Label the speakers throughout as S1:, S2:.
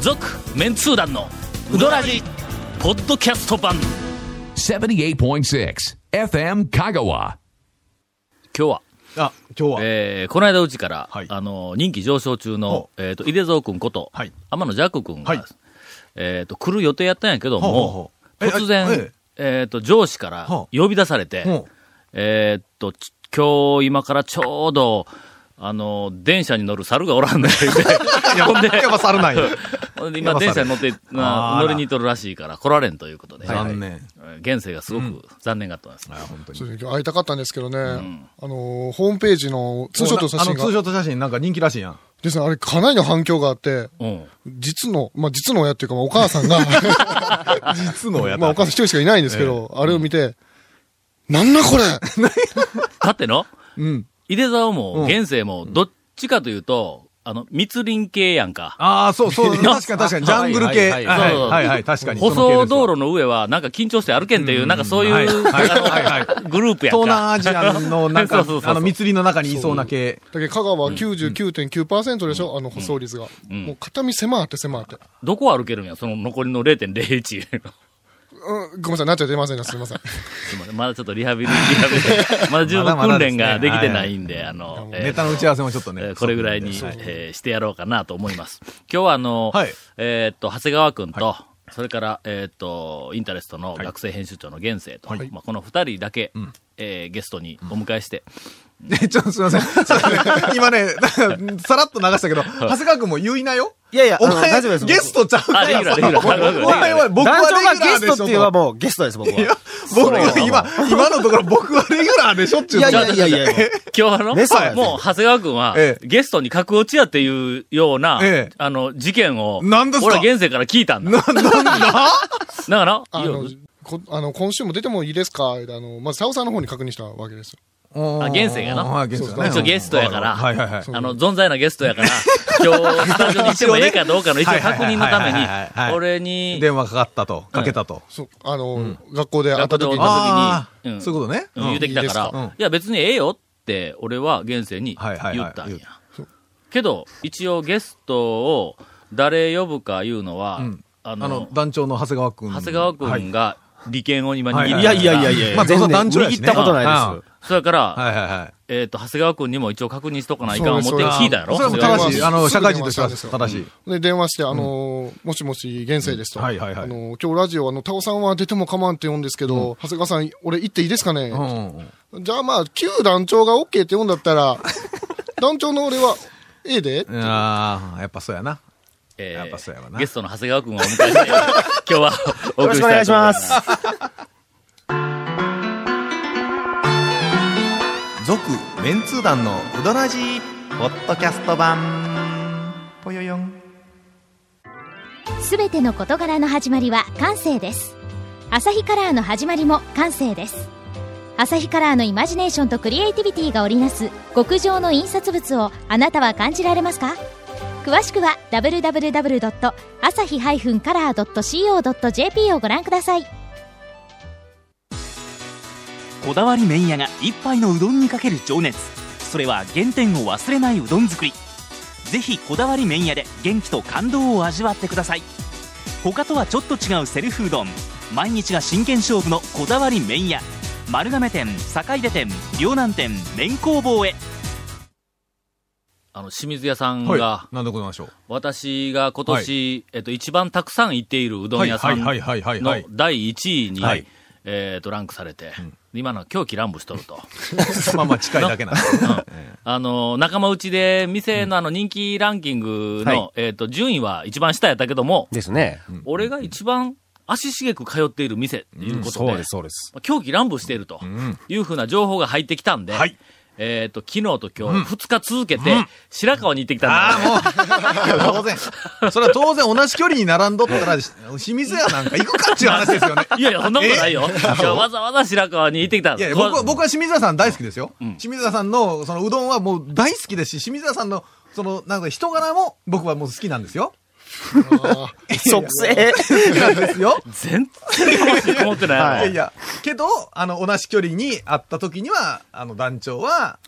S1: 続メンツー団のウドラジポッドキャスト版。
S2: 78.6 FM Kagawa.
S1: 今日は
S3: あ、今日は。
S1: えーこの間うちから、
S3: はい。
S1: あの、人気上昇中の
S3: ほ、
S1: えっ、と、井出蔵君こと、
S3: はい。
S1: 天野ジャック君が、
S3: はい。
S1: えっ、と、来る予定やったんやけど
S3: ほうほう
S1: も
S3: ほ、う。え
S1: 突然、
S3: え
S1: え。っ、と、上司から
S3: ほ
S1: 呼び出されて、えっ、と、ち今日今からちょうど、あの、電車に乗る猿がおらんねん ほんで、
S3: やっぱ猿なんや。
S1: ほんで今電車に乗って、な
S3: あら
S1: 乗りに行っとるらしいから来られんということで、
S3: 残念。
S1: えー現世がすごく残念がったんです。
S3: あ、本当に
S4: そう。ですね今日会いたかったんですけどね、あのーホームページのツーショット写真が
S3: あのツーショット写真なんか人気らしいやん。
S4: ですね、あれかなりの反響があって、
S1: うん。
S4: 実の、まあ実の親っていうか、まあお母さんが、
S3: 実のや
S4: まあお母さん一人しかいないんですけど、あれを見て、なんだこれ
S1: だっての、
S3: うん。
S1: 井出沢
S3: う
S1: も、
S3: ん
S1: 現世も、どっちかというと、あの、密林系やんか。
S3: ああ、そうそう。確かに確かに。ジャングル系。
S5: はい
S3: は
S1: はい
S3: いはいはい。確かに。
S1: 舗装道路の上は、なんか緊張して歩けんっていう、なんかそういう、グループやんか。
S3: 東南アジアのなんか
S1: そうそうそう、そう
S3: あの、密林の中にいそうな系。
S4: だけど香川は99.9%でしょ、あの舗装率が。
S1: ん
S4: もう片身狭って狭って。
S1: どこを歩けるんや、その残りの0.01。
S4: うん、ごめんなさい、なっちゃい出ませんね、すみません。
S1: すいませんまだちょっとリハビリ、リハビリ、まだ十分訓練ができてないんで、あの、えー
S3: ネタの打ち合わせもちょっとね。
S1: えーこれぐらいに、えーしてやろうかなと思います。今日はあの、
S3: はい
S1: えーっと、長谷川くんと、それから、えーっと、インタレストの学生編集長の現世と、まあ、この二人だけ、えーゲストにお迎えして、
S3: ね、ちょっとすみません。今ね、さらっと流したけど、長谷川君も言いなよ？
S5: いやいや、
S3: お前、
S5: 大丈夫です。
S3: ゲストちゃう
S1: あレギュラーレギュラー
S3: お前は、僕は
S5: 団長が
S3: レギュラーでしょ
S5: ゲストって言えばもうゲストです、僕は。、
S3: 僕は今、今のところ僕はレギュラーでしょっていう
S5: いやいやいやいや。
S1: 今日あの、もう長谷川くんは、
S3: ええ。
S1: ゲストに格落ちやっていうような、
S3: ええ。
S1: あの、事件を、
S3: 何ですか？
S1: 俺は現世から聞いたんだ。
S3: な、なんだ？
S1: だから、
S4: あの、こあの今週も出てもいいですか？あの、まず、サオさんの方に確認したわけですよ。
S3: あ
S1: 現世がな。
S3: はい、現世がね。
S1: 一応ゲストやから。
S3: はいはいはい。
S1: あの、存在なゲストやから、今日、スタジオに来てもええかどうかの一応確認のために俺に、
S3: 電話かかったと、かけたと。
S4: あの、学校で会った時に。
S1: うん。
S3: あ、そういうことね。
S1: うん。言うてきたから、
S4: い
S1: や別にええよって、俺は現世に
S3: はいはいはい。
S1: 言ったんや。けど、一応ゲストを誰呼ぶかいうのは、
S3: うん。
S1: あ
S3: あの
S1: の、、
S3: 団長の長谷川君。
S1: 長谷川君が利権を今握
S3: はい
S1: って
S5: いやいやいやいや
S3: まあ
S5: 全然
S3: 団長
S5: 握ったことないです。
S1: それから、
S3: はいはいはい。
S1: えっ、と、長谷川君にも一応確認しとかないかん思って聞いたやろ？
S3: それも正しい。あの、社会人としては正しい。
S4: で、電話して、あのーもしもし、現世ですと。
S3: うん。はいはいはい。
S4: あのー今日ラジオ、あの、タオさんは出ても構わんって言うんですけど、長谷川さん、俺行っていいですかね、
S3: うん。
S4: じゃあまあ、旧団長が OK って言うんだったら、団長の俺は、ええで？
S3: ああ、やっぱそうやな。
S1: えー
S3: やっぱそうやわな。
S1: ゲストの長谷川君をお迎えして、今日はお送りしたいと思います。
S6: 続メンツー団のウドラジーポッドキャスト版。ぽよよん。
S7: すべての事柄の始まりは感性です。アサヒカラーの始まりも感性です。アサヒカラーのイマジネーションとクリエイティビティが織りなす極上の印刷物をあなたは感じられますか？詳しくは www.asahi-color.co.jp をご覧ください。
S8: こだわり麺屋が一杯のうどんにかける情熱。それは原点を忘れないうどん作り。ぜひこだわり麺屋で元気と感動を味わってください。他とはちょっと違うセルフうどん。毎日が真剣勝負のこだわり麺屋。丸亀店坂出店両南店麺工房へ。
S1: あの、清水屋さん
S3: はい
S1: が、。
S3: なんでございましょう？
S1: 私が今年、えっと、一番たくさん行っているうどん屋さん
S3: はいはいはいはいはい
S1: の第1位に、
S3: はい
S1: えっと、ランクされて、今の狂気乱舞しとると。
S3: まあまあ近いだけなんで。
S1: あの、仲間内で、店のあの人気ランキングの、
S3: はい。
S1: えっと、順位は一番下やったけども、
S5: ですね。
S1: 俺が一番足しげく通っている店ということで、
S5: そうです。
S1: 狂気乱舞しているというふうな情報が入ってきたんで、
S3: はい
S1: えっ、と、昨日と今日、二日続けて、白川に行ってきたんだ、
S3: ああ、もう。当然。それは当然同じ距離に並んどったら、清水屋なんか行くかっていう話ですよね。
S1: いやいや、そんなことないよ。いやわざわざ白川に行ってきたん
S3: いやいや僕は、僕は清水屋さん大好きですよ。清水屋さんの、そのうどんはもう大好きですし、清水屋さんの、その、なんか人柄も僕はもう好きなんですよ。
S5: 即性。
S3: なんですよ。
S1: 全然思ってない。
S3: い。や。いや、けど、あの、同じ距離に会った時には、あの、団長は、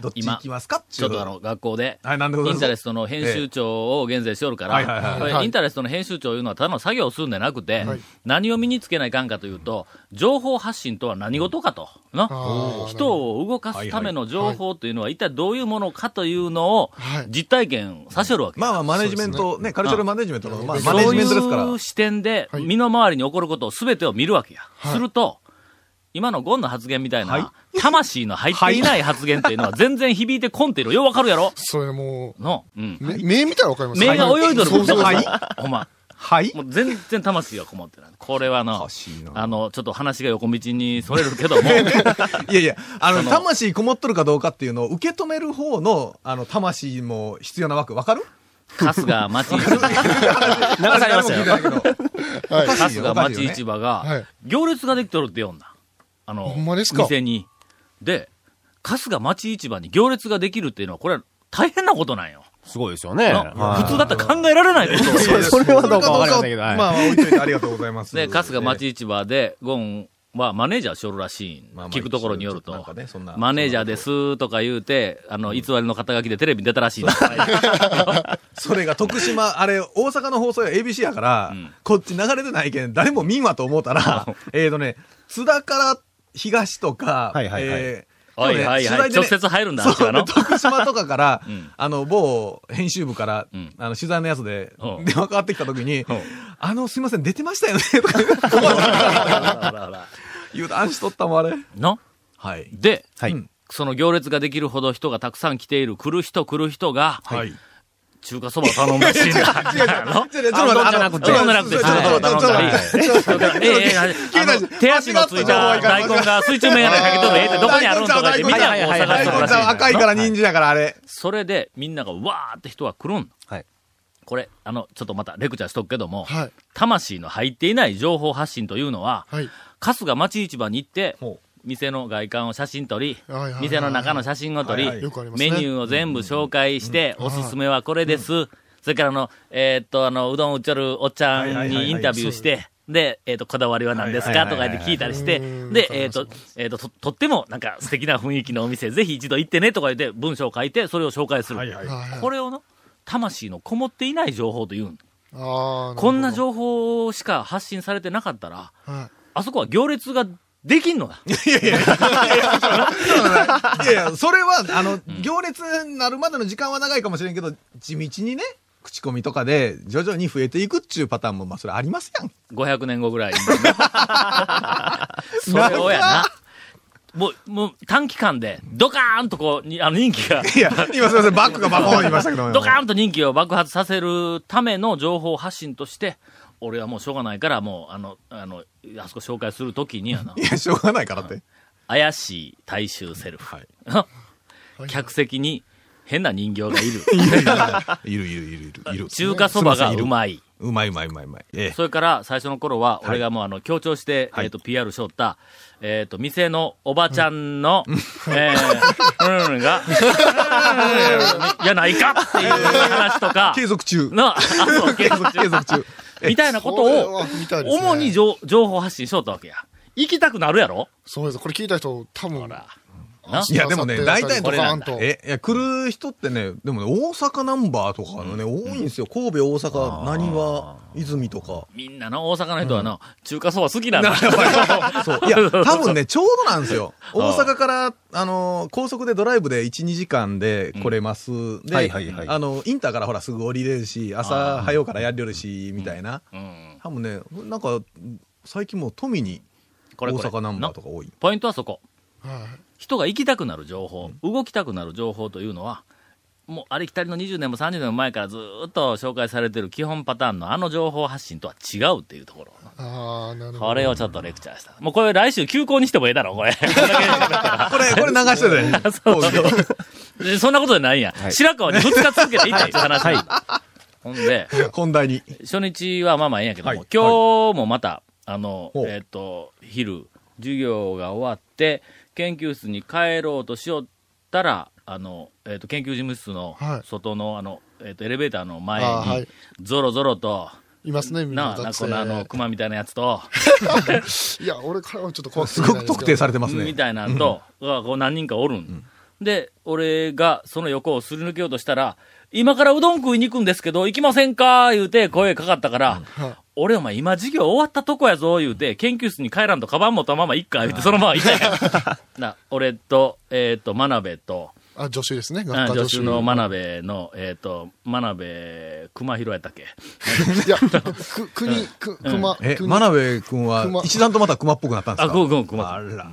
S3: どっち行きますか
S1: ちょっとあの、学校で、
S3: はい、なんで
S1: インタレストの編集長を現在しおるから、インタレストの編集長いうのはただの作業をするんじゃなくて、
S4: はい。
S1: 何を身につけないかんかというと、情報発信とは何事かと。な
S4: あー
S1: 人を動かすための情報というのは一体どういうものかというのを
S4: はい。
S1: 実体験させるわけ。
S3: まあまあ、マネジメント、ね、カルチャルマネジメントの、まあ、マ
S1: そう
S3: ネジメントですから。
S1: いう。視点で、
S4: はい。
S1: 身の回りに起こることを全てを見るわけや。
S4: はい。
S1: すると、今のゴンの発言みたいな、
S3: はい。
S1: 魂の入っていない発言っていうのは 全然響いてこんっていうのよ。うわかるやろ？
S4: それも
S1: の、うん。
S4: う、目目見たらわかります。
S1: 目が泳いどる
S4: そうそう
S3: はい。
S1: ほんま。
S3: はい。
S1: もう全然魂がこもってない。これはのあの、ちょっと話が横道にそれるけども、
S3: いやいや、あの、魂こもっとるかどうかっていうのを受け止める方の、あの、魂も必要な枠、わかる？
S1: 春日町市。
S5: 流されましたよ。
S4: はい。
S1: 春日町市場が
S4: はい、
S1: 行列ができとるって読んだ。あの、
S4: ほんまですか？
S1: 店に。で、春日町市場に行列ができるっていうのは、これは大変なことなんよ。
S5: すごいですよね。
S1: 普通だったら考えられないこと
S5: それはどうかわかりませんけどはい。
S3: まあ、置いといてありがとうございます。
S1: で、春日町市場で、ゴンはマネージャーしょるらしいん。
S3: まあまあ
S1: 聞くところによると。
S3: ねそんな、
S1: マネージャーですとか言うて、あの、偽りの肩書きでテレビに出たらしい
S3: それが徳島、あれ、大阪の放送や ABC やから、
S1: ん。
S3: こっち流れてないけん、誰も見んわと思ったら、えーとね、津田から東とか、
S5: はいはいはい
S3: えー
S1: はいはいはい
S3: 取材で
S1: 直接入るんだ
S3: 徳島とかから、
S1: ん
S3: あの、某編集部から、
S1: ん
S3: あの、取材のやつで
S1: うん、
S3: 電話かかってきた時に、
S1: ん
S3: あの、すいません、出てましたよね、とか油断しとったもん、あれ。
S1: の
S3: はい。
S1: で、その行列ができるほど人がたくさん来ている、来る人来る人が、
S3: はい。
S1: 中華そばを頼むらしいんだ。の
S3: ちょっと待って、あの、
S1: うどんじゃなくて
S3: ちょっと
S1: ちょっと
S3: ちょっと
S1: ええ手足のついた大根が水中メガネかけとるええってどこにあるんとか言ってみんなこう探してるらしい。
S3: 赤いから人参やから、あれ。
S1: それでみんながわーって人が来るん。
S5: はい。
S1: これ、あの、ちょっとまたレクチャーしとくけども、
S4: はい。
S1: 魂の入っていない情報発信というのは、
S4: はい。
S1: 春日町市場に行って店の外観を写真撮り
S4: はいはいはい、
S1: 店の中の写真を撮りメニューを全部紹介して、おすすめはこれです。それからあの、えーっと、あの、うどん売っちょるおっちゃんにインタビューして、で、えーっと、こだわりは何ですか？とか言って聞いたりして、で、えーっと、えーっと、と、とってもなんか素敵な雰囲気のお店、ぜひ一度行ってねとか言って文章を書いて、それを紹介する。
S4: はい
S1: これをの、魂のこもっていない情報というん。こんな情報しか発信されてなかったら、
S4: 報。はい。
S1: あそこは行列ができんのだ。
S3: いやいや、それは、あの、行列になるまでの時間は長いかもしれんけど、地道にね、口コミとかで徐々に増えていくっちゅうパターンも、まあ、それありますやん。
S1: 500年後ぐらいに。それをやな。もう、もう短期間で、ドカーンとこう、にあの人気が、
S3: いや、今すいません、バックがバコーン言いましたけども。
S1: ドカーンと人気を爆発させるための情報発信として、俺はもうしょうがないから、もう、あの、あの、あそこ紹介するときにはな、
S3: いや、しょうがないからって。
S1: 怪しい大衆セルフ。
S3: はい。
S1: 客席に変な人形がいる。
S3: いるいるいるいるいる。
S1: 中華そばがうまい。
S3: うまいうまいうまいうまい。ええ。
S1: それから、最初の頃は、
S3: はい
S1: 俺がもうあの、強調して、
S3: はい
S1: えっ、と、PR しょった、えっ、と、店のおばちゃんの、えー、うん、が、うん、やないかっていう話とか、
S3: 継続中。
S1: の、あ、そう、継続中。
S3: 継続中。
S1: みたいなことを主に情情報発信しよったわけや。行きたくなるやろ？
S4: そうです。これ聞いた人、多分。
S1: な。
S3: いや、でもね、大体
S1: これなん。
S3: え、いや、来る人ってね、でもね、大阪ナンバーとかのね、多いんですよ。神戸、大阪、なにわ、泉とか。
S1: みんなの大阪の人はの、中華そば好きなんだ。
S3: そう。いや、多分ね、ちょうどなんですよ。大阪から、あの、高速でドライブで1、2時間で来れます。で、
S5: はいはいはい
S3: あの、インターからほらすぐ降りれるし、朝早うからやれるし、みたいな。
S1: うん。
S3: 多分ね、なんか、最近もう富に大。阪ナンバーとか多い。
S1: ポイントはそこ。
S4: はい。
S1: 人が行きたくなる情報、動きたくなる情報というのは、もうありきたりの20年も30年も前からずーっと紹介されてる基本パターンのあの情報発信とは違うっていうところ。
S4: ああ、なるほど。
S1: これをちょっとレクチャーした。もうこれ来週休校にしてもええだろ、これ。
S3: これ、これ流してね。
S1: そうそうでそんなことでないんや。白川に2日続けていったっていう話。ほんで、
S3: 本題に。
S1: 初日はまあまあええんやけども、
S3: はい
S1: 今日もまた、あの、えっ、と、昼、授業が終わって、研究室に帰ろうとしよったら、あの、えっ、と、研究事務室の
S4: はい
S1: 外の、あの、えっ、と、エレベーターの前に
S4: あーはい、
S1: ゾロゾロと、
S4: いますね、みん
S1: なこのあの、
S4: 生。
S1: 熊みたいなやつと、
S4: いや、俺からはちょっと怖
S3: すごく特定されてます
S1: み
S3: ね。
S1: たいなのと、がこう何人かおるん。で、俺がその横をすり抜けようとしたら、今からうどん食いに行くんですけど、行きませんか言うて声かかったから、俺お前今授業終わったとこやぞ言うて、研究室に帰らんとカバン持ったまま行っか言うて、そのまま行ったんや な、俺と、えっ、と、真鍋と、
S4: あ、助手ですね。
S1: あ
S4: 学科
S1: 助手。の真鍋の、えっ、と、真鍋熊広やったっけ？
S4: いや、く、国、く、熊、
S3: え、
S4: 国。
S3: 真鍋君は
S4: 熊、
S3: 一段とまた熊っぽくなったんです
S1: あ、
S3: か？
S1: ごめんごめん熊。
S3: あら。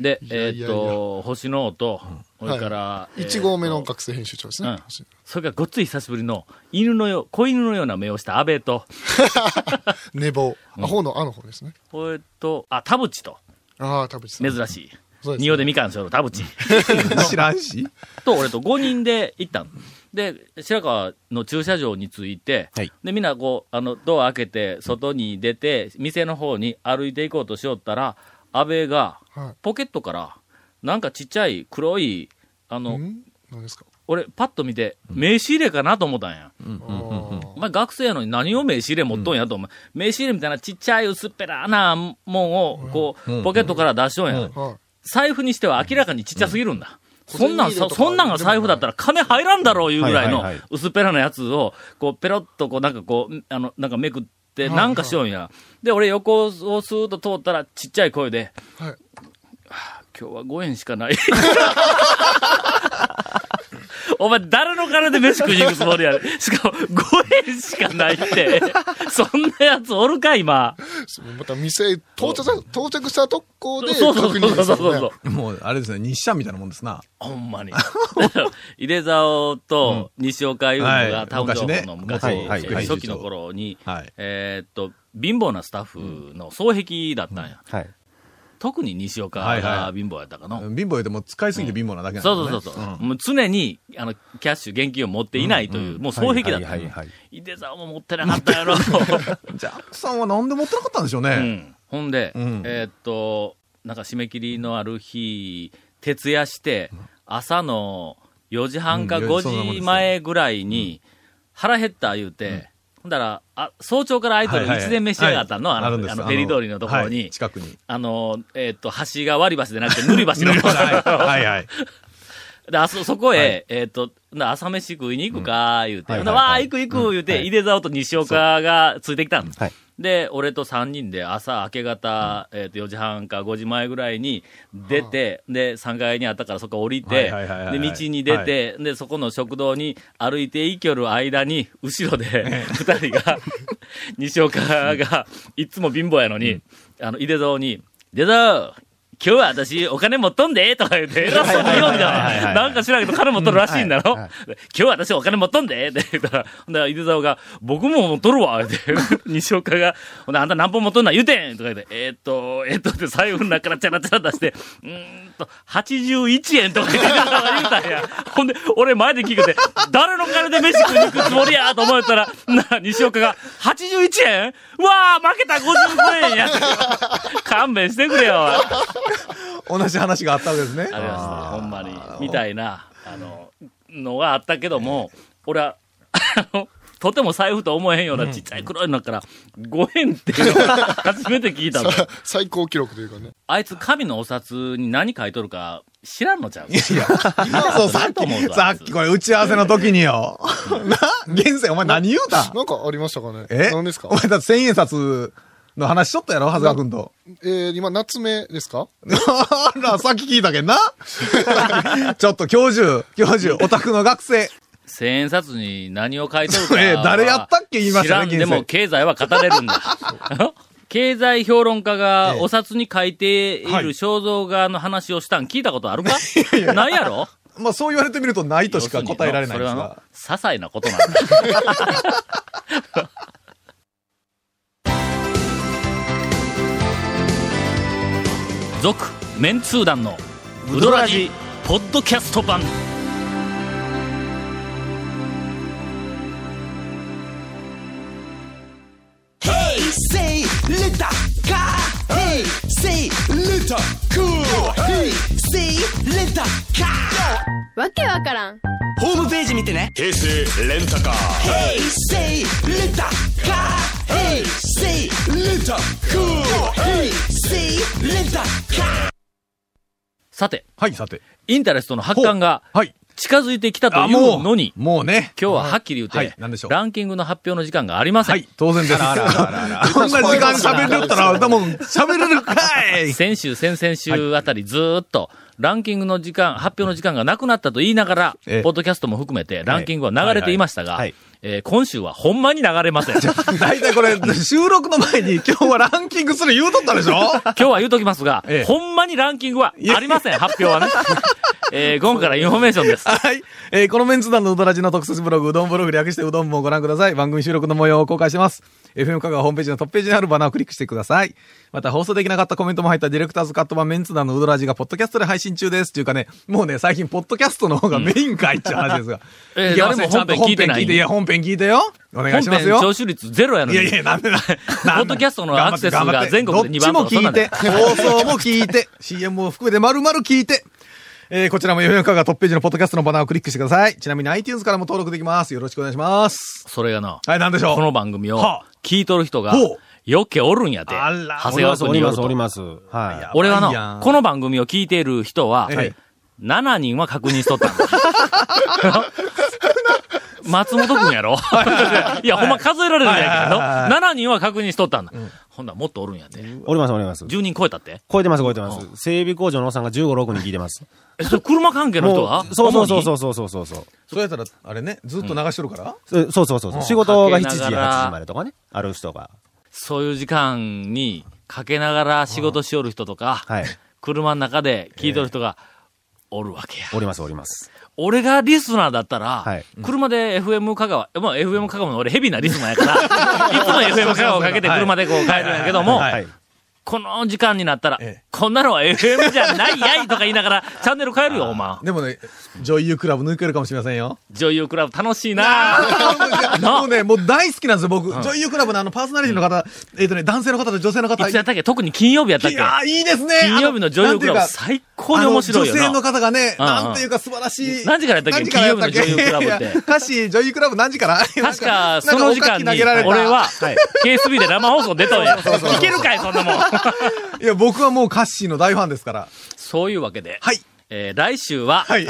S1: で、えっ、と、星の王と、それから、えーと
S4: 1号目の学生編集長ですね。
S1: うんそれからごっつい久しぶりの、犬のよう、子犬のような目をした安倍と、
S4: 寝坊。アホのあの方ですね。
S1: これと、あ、田淵と、
S4: ああ、田淵。
S1: 珍しい。仁王でみかんしょる田淵
S3: 知らんし。
S1: と、俺と5人で行ったの。で、白川の駐車場に着いて、
S5: はい
S1: で、みんなこう、あの、ドア開けて、外に出て、店の方に歩いていこうとしよったら、安倍が
S4: は、
S1: ポケットから、なんかちっちゃい黒い、あ
S4: い。
S1: の、
S4: ん？何ですか？
S1: 俺、パッと見て、名刺入れかなと思ったんや。お前学生やのに何を名刺入れ持っとんやと思う。名刺入れみたいなちっちゃい薄っぺらなもんを、こう、ポケットから出しとんや。
S4: はい。
S1: 財布にしては明らかにちっちゃすぎるんだ。
S4: うん
S1: そんなんそんなんが財布だったら金入らんだろういうぐらいの薄っぺらなやつを、こう、ペロッとこう、なんかこう、あの、なんかめくっなんかしようんや。で、俺横をスーッと通ったらちっちゃい声で、
S4: はい。
S1: 今日は5円しかない。お前、誰の金で飯食いに行くつもりやねん しかも、5円しかないって。そんなやつおるか、今。
S4: また店、到着さ、到着したとこで
S1: そうそうそう
S4: 確認です
S1: そう。そう。
S3: もう、あれですね、日社みたいなもんですな。
S1: ほんまに。井出沢と西岡いうの
S3: はい
S1: がタウン情報の昔、
S5: 昔ねはいはい
S1: 初期の頃に、
S3: はい。
S1: えーっと、貧乏なスタッフの双璧だったんや。
S5: はい。
S1: 特に西岡
S3: はいはい
S1: が貧乏やったかな。
S3: 貧乏言うても使いすぎて貧乏なだけなん
S1: そう
S3: ですね
S1: そうそうそう、もう常に、あの、キャッシュ、現金を持っていないという、もう双璧だった。
S5: はいはいはい。
S1: 井出沢も持ってなかったやろ。
S3: ジャックさんはなんで持ってなかったんでしょうね。
S1: うん。ほんで、
S3: うん
S1: えーっと、なんか締め切りのある日、徹夜して、朝の4時半か
S3: うん
S1: 5
S3: そんなもんですよ
S1: 時前ぐらいに、腹減った言うて、ほんだら、あ、早朝から空いてる
S3: はいはい。
S1: 一膳飯屋があったの、あの、
S3: はい。あるんです。
S1: あの、ペリ通りのところ
S3: はい。
S1: に、
S3: 近くに。
S1: あの、えーっと、橋が割り箸でなくて塗り箸の。
S3: はいはい。
S1: で、あそ、そこへ、えっ、と、な朝飯食いに行くか、言うて。
S5: はい
S1: ほんでわあ、行く行く、言うて、井出沢と西岡がついてきたんです。
S5: はい
S1: で、俺と3人で朝明け方、えっ、と、4時半か5時前ぐらいに出て、で、3階にあったからそこ降りて、で、道に出て、で、そこの食堂に歩いて行きよる間に、後ろで、2人が、西岡が、いつも貧乏やのに、あの、井出沢に、出沢今日は私、お金持っとんでとか言って、偉そうに言うんじゃん。なんか知らんけど、金持っとるらしいんだろ、今日は私、お金持っとんでって言ったら、ほんで、井出沢が、僕も持っとるわって、西岡が、ほんで、あんた何本持っとんな言うてんとか言って、えーっと、えーっと、って財布の中からチャラチャラ出して、うーんと、81円とか言って言うたんや。ほんで、俺前で聞いてて、誰の金で飯食いに行くつもりやと思ったら、な、西岡が、81円？うわー負けた55円や。勘弁してくれよ。
S3: 同じ話があったわけですね。
S1: ありましたね、ほんまに。みたいな、あの、のがあったけども、俺は、あの、とても財布と思えへんようなちっちゃい黒いのから、5円っていうのを初めて聞いたの。
S4: 最高記録というかね。
S1: あいつ紙のお札に何書いとるか知らんのちゃう？
S3: いや、そう、さっき、
S1: ぞ
S3: さっきこれ打ち合わせの時によ。な現世、お前何言うた？
S4: なんかありましたかね？
S3: え？
S4: 何ですか？
S3: お前だって千円札の話しとったやろ長谷川君と。
S4: えー、今、夏目ですか？
S3: あら、さっき聞いたけんな。ちょっと教授、教授、オタクの学生。
S1: 千円札に何を書いとるか。
S3: え誰やったっけ？言いましたね
S1: 知らんでも経済は語れるんだ。経済評論家が
S3: ええ
S1: お札に書いてい
S3: はい
S1: る肖像画の話をしたん聞いたことあるか？ないやろ？
S3: まあそう言われてみるとないとしか答えられないんです
S1: それは。些細なことなんだ。メンツーンのウドラジ。ポッドキャスト版。
S9: わけわからん。
S10: ホームページ見てね。平成レタカー。平成レタカー。平成レンタカー。
S1: さて、
S3: はい、さて。
S1: インタレストの発刊が
S3: はい。
S1: 近づいてきたとい
S3: う
S1: うのに、
S3: もうね。
S1: 今日ははっきり言って、
S3: はい何でしょう
S1: ランキングの発表の時間がありません。
S3: はい、当然です。こんな時間喋れるったら、だもん、喋れるかい
S1: 先週、先々週あたりずーっと、ランキングの時間、発表の時間がなくなったと言いながら、
S3: ええ
S1: ポッドキャストも含めてランキングは流れていましたが、えー今週はほんまに流れません。今
S3: 大体これ、収録の前に今日はランキングする言うとったでしょ？
S1: 日は言うときますが、
S3: ええ
S1: ほんまにランキングはありません、発表はね。えー、午後からインフォメーションです。
S3: はい。えーこの麺通団のうどらじの特設ブログ、うどんブログ略してうどんもご覧ください。番組収録の模様を公開してます。FM 香川ホームページのトップページにあるバナーをクリックしてください。また放送できなかったコメントも入ったディレクターズカット版メンツ団のうどらじがポッドキャストで配信中です。っていうかね、もうね、最近ポッドキャストの方がメインかいって話ですが。
S1: えー
S3: いけません
S1: 誰も本編聞いてない
S3: いや、本編聞いてよ。お願いしますよ。
S1: 聴取率ゼロやのに。
S3: いやいや、なんでな。ポ
S1: ポッドキャストのアクセスが全国で2番
S3: どっちも聞いて、放送も聞いて、CM も含めて丸々聞いて、えー、こちらも4 4がトップページのポッドキャストのバナーをクリックしてください。ちなみに iTunes からも登録できます。よろしくお願いします。
S1: それがな、
S3: はい、なんでしょう？
S1: この番組を
S3: はあ
S1: 聞いとる人がよっけおるんやて。
S3: あら
S1: 長谷川君
S5: おります、
S1: によると
S5: おり。ます。は
S3: いやん
S1: の、この番組を聞いている人は、
S3: ええ
S1: 7人は確認しとったんだ。松本君やろ？いや、ほんま数えられるんやけど、7人は確認しとったんだ。うん、ほんならもっとおるんやで。
S5: おります、おります。
S1: 10人超えたって？
S5: 超えてます、超えてます。うん、整備工場のおっさんが15、6人聞いてます。
S1: え、それ車関係の人は？
S5: そうそうそうそうそうそうそう。そう
S3: やったら、あれね、ずっと流しとるから、うん、
S5: そうそうそうそう。仕事が7時、8時までとかね、ある人が。
S1: そういう時間にかけながら仕事しよる人とか、
S5: はい、
S1: 車の中で聞いとる人がおるわけや。
S5: おります、おります。
S1: 俺がリスナーだったら、
S5: はい
S1: 車で FM 香川、まあ FM 香川の俺ヘビーなリスナーやから、いつも FM 香川をかけて車でこう帰るんやけども、
S5: はい。
S1: この時間になったら、
S3: ええ
S1: こんなのは FM じゃないやいとか言いながら、チャンネル変えるよ、お前。
S3: でもね、女優クラブ抜けるかもしれませんよ。
S1: 女優クラブ楽しいな
S3: もうね、もう大好きなんですよ、僕。女優クラブのあのパーソナリティの方、えっ、とね、男性の方と女性の方。
S1: いつやったっけ？特に金曜日やったっけ？
S3: いやーいいですね。
S1: 金曜日の女優クラブ最高に面白いよな。
S3: 女性の方がね、なんていうか素晴らしい。
S1: 何時からやったっけ？金曜日の女優クラブって
S3: 歌詞、女優クラブ何時から？
S1: 確か、その時間に、俺は、KSB で生放送出たんや。いけるかい、そんなもん。
S3: いや、僕はもうカッシーの大ファンですから。
S1: そういうわけで、
S3: はい。
S1: えー来週は、
S3: はい。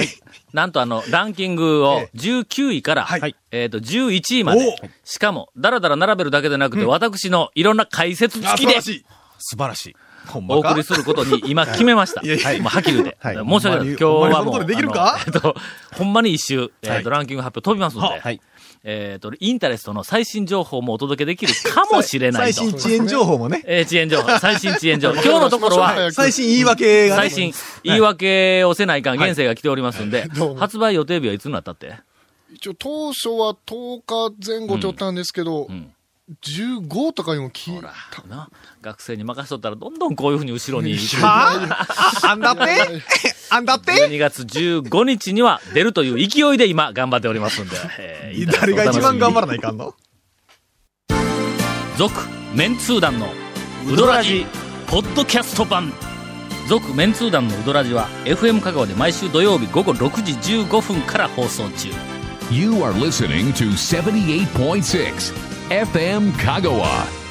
S1: なんとあの、ランキングを
S3: え
S1: 19位から、
S3: はい
S1: えっ、と、11位まで。しかも、だらだら並べるだけでなくて、私のいろんな解説
S3: あ、
S1: 付きで
S3: 素晴らしい。
S5: 素晴らしい。
S1: お送りすることに今決めました。
S3: いやいや
S1: もうはっきり言うて。
S5: はい
S1: 申し訳ないです。今日はもう。
S3: できるか？
S1: あのえっと、ほんまに一周、えっ、と、
S5: は
S1: ランキング発表飛びますんで、
S5: はい。
S1: えっ、と、インタレストの最新情報もお届けできるかもしれないと。
S3: 最新遅延情報もね。
S1: えー遅延情報、最新遅延情報。今日のところは、
S3: 最新言い訳がね。
S1: 最新、言い訳をせないかん、現世が来ておりますんで、発売予定日はいつになったって？
S4: 一応当初は10日前後って言ったんですけど、
S1: ん
S4: 15とかにも聞い
S1: ほら、な、学生に任しとったら、どんどんこういうふうに後ろに、
S3: は？ああんだって？あんだって
S1: ？12月15日には出るという勢いで今頑張っておりますんで、えー
S3: 誰が一番頑張ら
S1: い
S3: ないかんの？
S1: 続、メンツー団のウドラジ、ポッドキャスト版。続、メンツー団のウドラジは、FM 香川で毎週土曜日午後6時15分から放送中。
S2: You are listening to 78.6 FM Kagawa.